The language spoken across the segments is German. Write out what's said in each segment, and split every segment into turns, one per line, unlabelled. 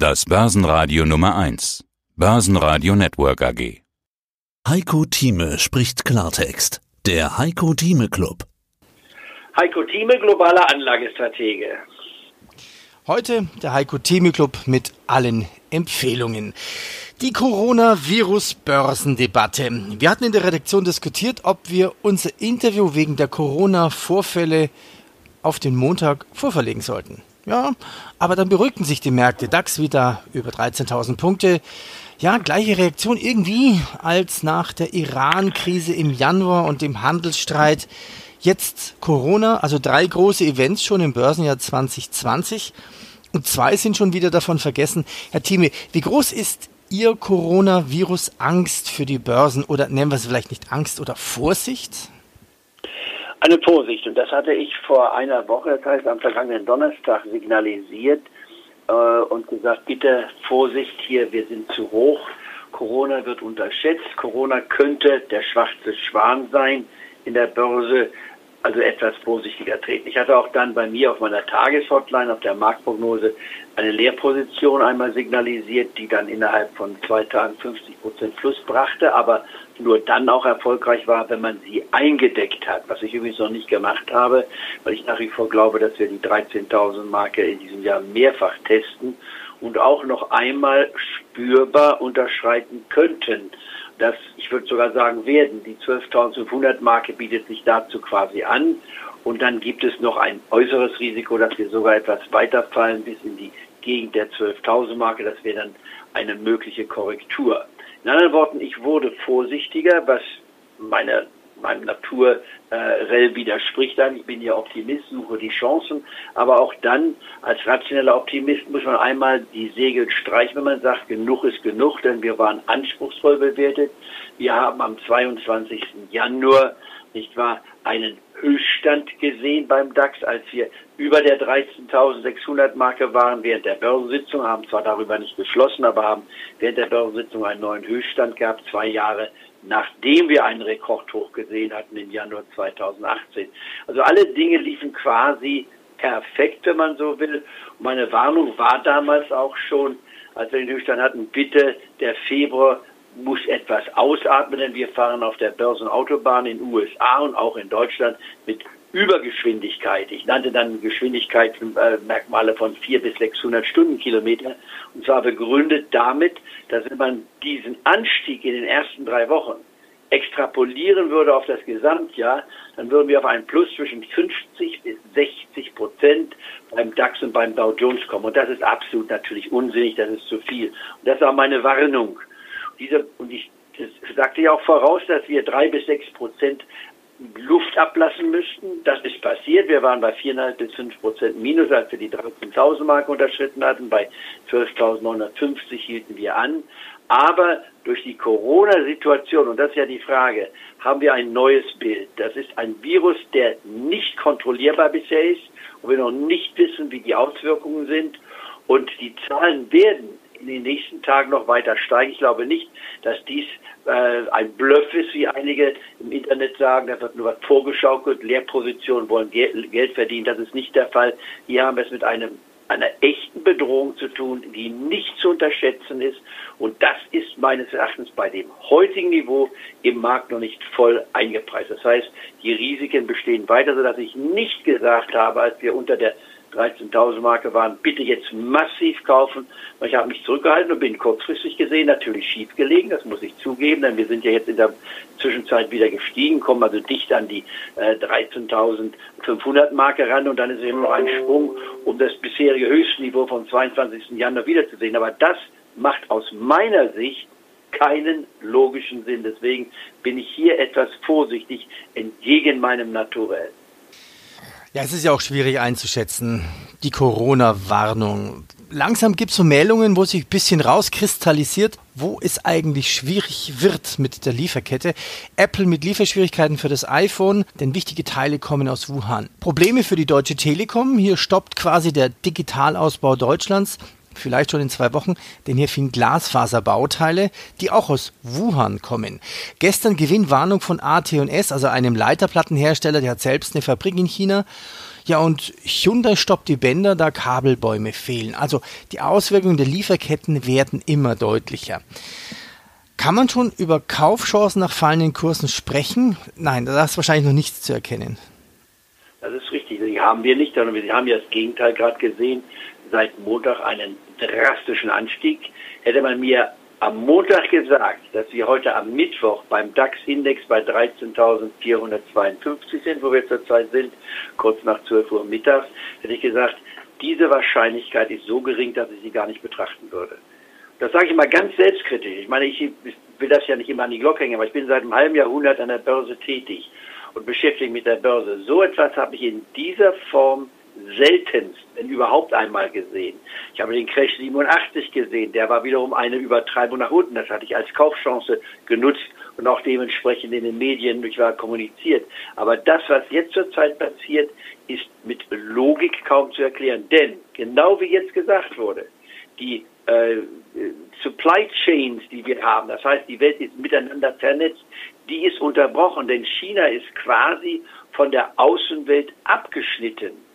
Das Börsenradio Nummer 1. Börsenradio Network AG.
Heiko Thieme spricht Klartext. Der Heiko Thieme Club.
Heiko Thieme, globaler Anlagestratege.
Heute der Heiko Thieme Club mit allen Empfehlungen. Die Coronavirus-Börsendebatte. Wir hatten in der Redaktion diskutiert, ob wir unser Interview wegen der Corona-Vorfälle auf den Montag vorverlegen sollten. Ja, aber dann beruhigten sich die Märkte. DAX wieder über 13.000 Punkte. Ja, gleiche Reaktion irgendwie als nach der Iran-Krise im Januar und dem Handelsstreit. Jetzt Corona, also drei große Events schon im Börsenjahr 2020 und zwei sind schon wieder davon vergessen. Herr Thieme, wie groß ist Ihr Coronavirus-Angst für die Börsen oder nennen wir es vielleicht nicht Angst oder Vorsicht?
Eine Vorsicht, und das hatte ich vor einer Woche, das heißt am vergangenen Donnerstag, signalisiert äh, und gesagt, bitte Vorsicht hier, wir sind zu hoch. Corona wird unterschätzt. Corona könnte der schwarze Schwan sein in der Börse, also etwas vorsichtiger treten. Ich hatte auch dann bei mir auf meiner Tageshotline, auf der Marktprognose, eine Leerposition einmal signalisiert, die dann innerhalb von zwei Tagen 50 Prozent plus brachte, aber nur dann auch erfolgreich war, wenn man sie eingedeckt hat, was ich übrigens noch nicht gemacht habe, weil ich nach wie vor glaube, dass wir die 13.000 Marke in diesem Jahr mehrfach testen und auch noch einmal spürbar unterschreiten könnten. Das, ich würde sogar sagen, werden. Die 12.500 Marke bietet sich dazu quasi an. Und dann gibt es noch ein äußeres Risiko, dass wir sogar etwas weiterfallen bis in die Gegend der 12.000 Marke. Das wäre dann eine mögliche Korrektur. In anderen Worten, ich wurde vorsichtiger, was meiner meinem Naturell widerspricht dann. Ich bin ja Optimist, suche die Chancen, aber auch dann als rationeller Optimist muss man einmal die Segel streichen, wenn man sagt, genug ist genug, denn wir waren anspruchsvoll bewertet. Wir haben am 22. Januar, nicht wahr, einen Höchststand gesehen beim DAX, als wir über der 13.600 Marke waren während der Börsensitzung, haben zwar darüber nicht beschlossen, aber haben während der Börsensitzung einen neuen Höchststand gehabt, zwei Jahre nachdem wir einen Rekordhoch gesehen hatten im Januar 2018. Also alle Dinge liefen quasi perfekt, wenn man so will. Und meine Warnung war damals auch schon, als wir den Höchststand hatten, bitte, der Februar muss etwas ausatmen, denn wir fahren auf der Börsenautobahn in den USA und auch in Deutschland mit Übergeschwindigkeit. Ich nannte dann Geschwindigkeitsmerkmale von 400 bis 600 Stundenkilometer. Und zwar begründet damit, dass wenn man diesen Anstieg in den ersten drei Wochen extrapolieren würde auf das Gesamtjahr, dann würden wir auf einen Plus zwischen 50 bis 60 Prozent beim DAX und beim Dow Jones kommen. Und das ist absolut natürlich unsinnig, das ist zu viel. Und das war meine Warnung. Diese, und ich sagte ja auch voraus, dass wir drei bis sechs Prozent Luft ablassen müssten. Das ist passiert. Wir waren bei 4,5 bis 5 Prozent Minus, als wir die 13.000 Marke unterschritten hatten. Bei 12.950 hielten wir an. Aber durch die Corona-Situation, und das ist ja die Frage, haben wir ein neues Bild. Das ist ein Virus, der nicht kontrollierbar bisher ist und wir noch nicht wissen, wie die Auswirkungen sind. Und die Zahlen werden in den nächsten Tagen noch weiter steigen. Ich glaube nicht, dass dies äh, ein Bluff ist, wie einige im Internet sagen. Da wird nur was vorgeschaukelt. Lehrpositionen wollen Geld verdienen. Das ist nicht der Fall. Hier haben wir es mit einem einer echten Bedrohung zu tun, die nicht zu unterschätzen ist. Und das ist meines Erachtens bei dem heutigen Niveau im Markt noch nicht voll eingepreist. Das heißt, die Risiken bestehen weiter, sodass ich nicht gesagt habe, als wir unter der 13.000 Marke waren, bitte jetzt massiv kaufen. Ich habe mich zurückgehalten und bin kurzfristig gesehen natürlich schief gelegen, das muss ich zugeben, denn wir sind ja jetzt in der Zwischenzeit wieder gestiegen, kommen also dicht an die äh, 13.500 Marke ran und dann ist eben noch ein Sprung, um das bisherige Höchstniveau vom 22. Januar wiederzusehen. Aber das macht aus meiner Sicht keinen logischen Sinn. Deswegen bin ich hier etwas vorsichtig entgegen meinem Naturell.
Ja, es ist ja auch schwierig einzuschätzen, die Corona-Warnung. Langsam gibt es so Meldungen, wo sich ein bisschen rauskristallisiert, wo es eigentlich schwierig wird mit der Lieferkette. Apple mit Lieferschwierigkeiten für das iPhone, denn wichtige Teile kommen aus Wuhan. Probleme für die Deutsche Telekom. Hier stoppt quasi der Digitalausbau Deutschlands vielleicht schon in zwei Wochen, denn hier finden Glasfaserbauteile, die auch aus Wuhan kommen. Gestern Gewinnwarnung von AT&S, also einem Leiterplattenhersteller, der hat selbst eine Fabrik in China. Ja, und Hyundai stoppt die Bänder, da Kabelbäume fehlen. Also die Auswirkungen der Lieferketten werden immer deutlicher. Kann man schon über Kaufchancen nach fallenden Kursen sprechen? Nein, da ist wahrscheinlich noch nichts zu erkennen.
Das ist richtig. Die haben wir nicht, sondern wir haben ja das Gegenteil gerade gesehen. Seit Montag einen drastischen Anstieg. Hätte man mir am Montag gesagt, dass wir heute am Mittwoch beim DAX-Index bei 13.452 sind, wo wir zurzeit sind, kurz nach 12 Uhr mittags, hätte ich gesagt, diese Wahrscheinlichkeit ist so gering, dass ich sie gar nicht betrachten würde. Das sage ich mal ganz selbstkritisch. Ich meine, ich will das ja nicht immer an die Glocke hängen, aber ich bin seit einem halben Jahrhundert an der Börse tätig und beschäftige mich mit der Börse. So etwas habe ich in dieser Form seltenst, wenn überhaupt einmal gesehen. Ich habe den Crash 87 gesehen, der war wiederum eine Übertreibung nach unten. Das hatte ich als Kaufchance genutzt und auch dementsprechend in den Medien durch war kommuniziert. Aber das, was jetzt zurzeit passiert, ist mit Logik kaum zu erklären. Denn, genau wie jetzt gesagt wurde, die äh, Supply Chains, die wir haben, das heißt, die Welt ist miteinander vernetzt, die ist unterbrochen, denn China ist quasi von der Außenwelt abgeschnitten.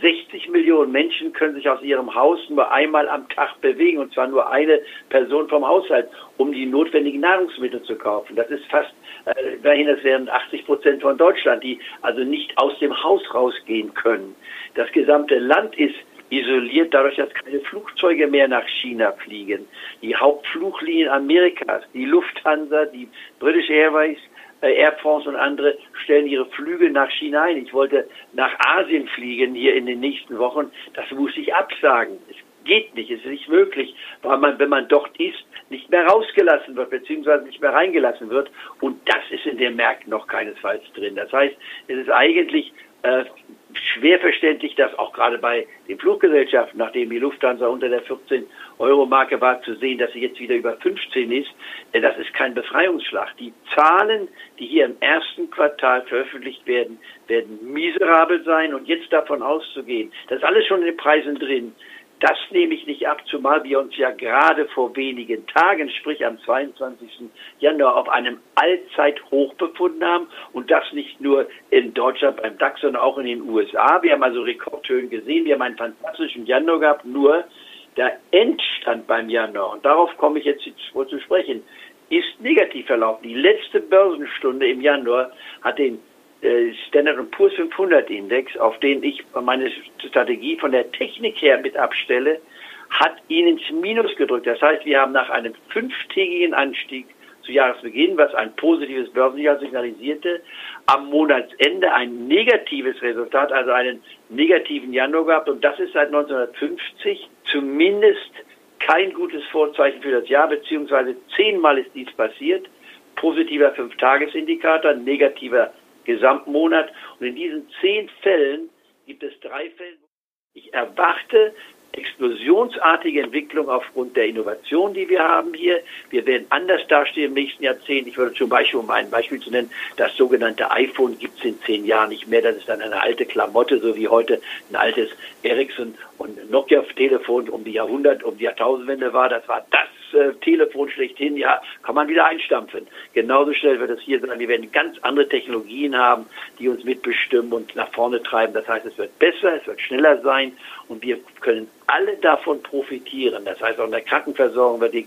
60 Millionen Menschen können sich aus ihrem Haus nur einmal am Tag bewegen, und zwar nur eine Person vom Haushalt, um die notwendigen Nahrungsmittel zu kaufen. Das ist fast äh, das wären 80 Prozent von Deutschland, die also nicht aus dem Haus rausgehen können. Das gesamte Land ist isoliert dadurch, dass keine Flugzeuge mehr nach China fliegen. Die Hauptfluglinien Amerikas, die Lufthansa, die British Airways, Air France und andere stellen ihre Flüge nach China ein. Ich wollte nach Asien fliegen hier in den nächsten Wochen. Das muss ich absagen. Es geht nicht, es ist nicht möglich, weil man, wenn man dort ist, nicht mehr rausgelassen wird, beziehungsweise nicht mehr reingelassen wird. Und das ist in den Märkten noch keinesfalls drin. Das heißt, es ist eigentlich äh, schwer verständlich, dass auch gerade bei den Fluggesellschaften, nachdem die Lufthansa unter der 14-Euro-Marke war, zu sehen, dass sie jetzt wieder über 15 ist, das ist kein Befreiungsschlag. Die Zahlen, die hier im ersten Quartal veröffentlicht werden, werden miserabel sein und jetzt davon auszugehen, das ist alles schon in den Preisen drin, das nehme ich nicht ab, zumal wir uns ja gerade vor wenigen Tagen, sprich am 22. Januar, auf einem Allzeithoch befunden haben und das nicht nur in Deutschland beim DAX, sondern auch in den USA. Wir haben also Rekordhöhen gesehen, wir haben einen fantastischen Januar gehabt, nur der Endstand beim Januar, und darauf komme ich jetzt vor zu sprechen, ist negativ verlaufen. Die letzte Börsenstunde im Januar hat den äh, Standard Poor's 500 Index, auf den ich meine Strategie von der Technik her mit abstelle, hat ihn ins Minus gedrückt. Das heißt, wir haben nach einem fünftägigen Anstieg zu Jahresbeginn, was ein positives Börsenjahr signalisierte, am Monatsende ein negatives Resultat, also einen negativen Januar gehabt. Und das ist seit 1950 zumindest kein gutes Vorzeichen für das Jahr, beziehungsweise zehnmal ist dies passiert. Positiver Fünf-Tages-Indikator, negativer Gesamtmonat. Und in diesen zehn Fällen gibt es drei Fälle. Ich erwarte explosionsartige Entwicklung aufgrund der Innovation, die wir haben hier. Wir werden anders dastehen im nächsten Jahrzehnt. Ich würde zum Beispiel, um ein Beispiel zu nennen, das sogenannte iPhone gibt es in zehn Jahren nicht mehr. Das ist dann eine alte Klamotte, so wie heute ein altes Ericsson und Nokia-Telefon um die Jahrhundert, um die Jahrtausendwende war. Das war das äh, Telefon schlechthin, ja, kann man wieder einstampfen. Genauso schnell wird es hier sein. Wir werden ganz andere Technologien haben, die uns mitbestimmen und nach vorne treiben. Das heißt, es wird besser, es wird schneller sein und wir können alle davon profitieren. Das heißt, auch in der Krankenversorgung wird die,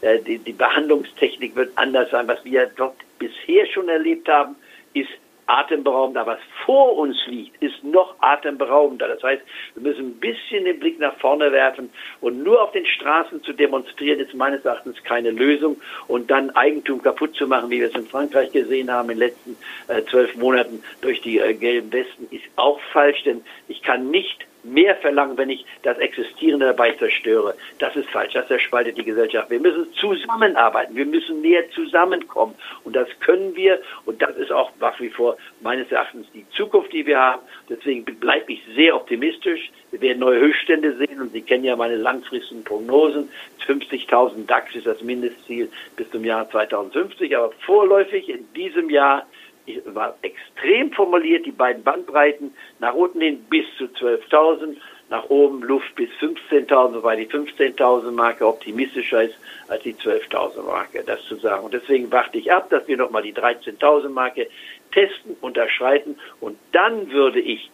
äh, die, die Behandlungstechnik wird anders sein. Was wir dort bisher schon erlebt haben, ist atemberaubender. Was vor uns liegt, ist noch atemberaubender. Das heißt, wir müssen ein bisschen den Blick nach vorne werfen und nur auf den Straßen zu demonstrieren, ist meines Erachtens keine Lösung. Und dann Eigentum kaputt zu machen, wie wir es in Frankreich gesehen haben in den letzten äh, zwölf Monaten durch die äh, gelben Westen, ist auch falsch, denn ich kann nicht mehr verlangen, wenn ich das Existierende dabei zerstöre. Das ist falsch, das zerspaltet die Gesellschaft. Wir müssen zusammenarbeiten, wir müssen näher zusammenkommen und das können wir und das ist auch nach wie vor meines Erachtens die Zukunft, die wir haben. Deswegen bleibe ich sehr optimistisch. Wir werden neue Höchststände sehen und Sie kennen ja meine langfristigen Prognosen. 50.000 DAX ist das Mindestziel bis zum Jahr 2050, aber vorläufig in diesem Jahr war extrem formuliert, die beiden Bandbreiten nach unten hin bis zu 12.000, nach oben Luft bis 15.000, wobei die 15.000 Marke optimistischer ist als die 12.000 Marke, das zu sagen. Und deswegen warte ich ab, dass wir nochmal die 13.000 Marke testen, unterschreiten und dann würde ich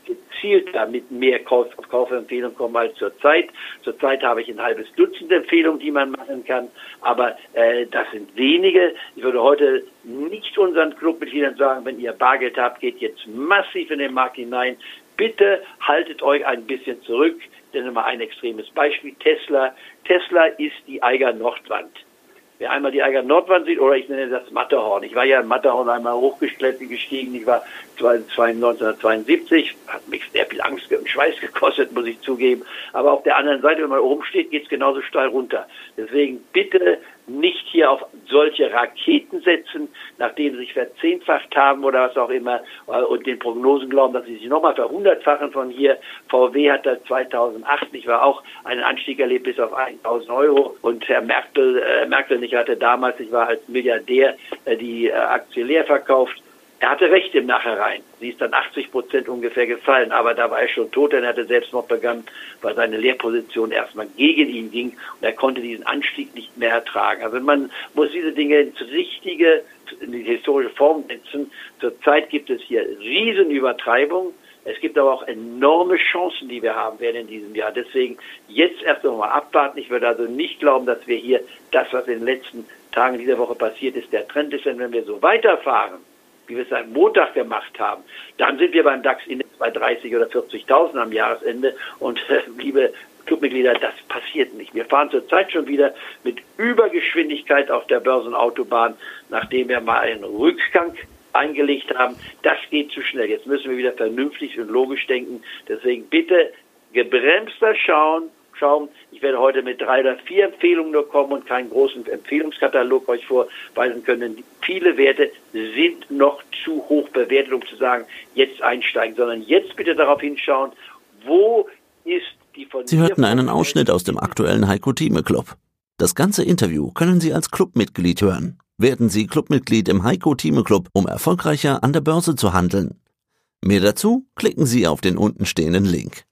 gezielter mit mehr Kauf Kaufempfehlungen kommen als zurzeit. Zurzeit habe ich ein halbes Dutzend Empfehlungen, die man machen kann, aber äh, das sind wenige. Ich würde heute nicht unseren Clubmitgliedern sagen, wenn ihr Bargeld habt, geht jetzt massiv in den Markt hinein, bitte haltet euch ein bisschen zurück. Denn mal ein extremes Beispiel. Tesla. Tesla ist die Eiger Nordwand. Wer einmal die Eiger Nordwand sieht, oder ich nenne das Matterhorn. Ich war ja in Matterhorn einmal hochgeklettert gestiegen. Ich war 1972, hat mich sehr viel Angst und Schweiß gekostet, muss ich zugeben. Aber auf der anderen Seite, wenn man oben steht, geht es genauso steil runter. Deswegen bitte nicht hier auf solche Raketen setzen, nachdem sie sich verzehnfacht haben oder was auch immer äh, und den Prognosen glauben, dass sie sich nochmal verhundertfachen von hier. VW hat da 2008, ich war auch einen Anstieg erlebt bis auf 1000 Euro und Herr Merkel, äh, Merkel ich hatte damals, ich war als Milliardär, äh, die äh, Aktie leer verkauft er hatte recht im Nachhinein. Sie ist dann 80 Prozent ungefähr gefallen, aber da war er schon tot, denn er hatte selbst noch begangen, weil seine Lehrposition erstmal gegen ihn ging und er konnte diesen Anstieg nicht mehr ertragen. Also man muss diese Dinge ins richtige, in die historische Form setzen. Zurzeit gibt es hier Riesenübertreibung. Es gibt aber auch enorme Chancen, die wir haben werden in diesem Jahr. Deswegen jetzt erst einmal abwarten. Ich würde also nicht glauben, dass wir hier das, was in den letzten Tagen dieser Woche passiert ist, der Trend ist. Denn wenn wir so weiterfahren, wie wir es am Montag gemacht haben, dann sind wir beim DAX-Index bei 30 oder 40.000 am Jahresende. Und äh, liebe Clubmitglieder, das passiert nicht. Wir fahren zurzeit schon wieder mit Übergeschwindigkeit auf der Börsenautobahn, nachdem wir mal einen Rückgang eingelegt haben. Das geht zu schnell. Jetzt müssen wir wieder vernünftig und logisch denken. Deswegen bitte gebremster schauen, schauen. Ich werde heute mit drei oder vier Empfehlungen nur kommen und keinen großen Empfehlungskatalog euch vorweisen können. Viele Werte sind noch zu hoch bewertet, um zu sagen, jetzt einsteigen, sondern jetzt bitte darauf hinschauen, wo ist die von
Sie hörten einen Ausschnitt aus dem aktuellen Heiko Thieme Club. Das ganze Interview können Sie als Clubmitglied hören. Werden Sie Clubmitglied im Heiko Thieme Club, um erfolgreicher an der Börse zu handeln. Mehr dazu klicken Sie auf den untenstehenden Link.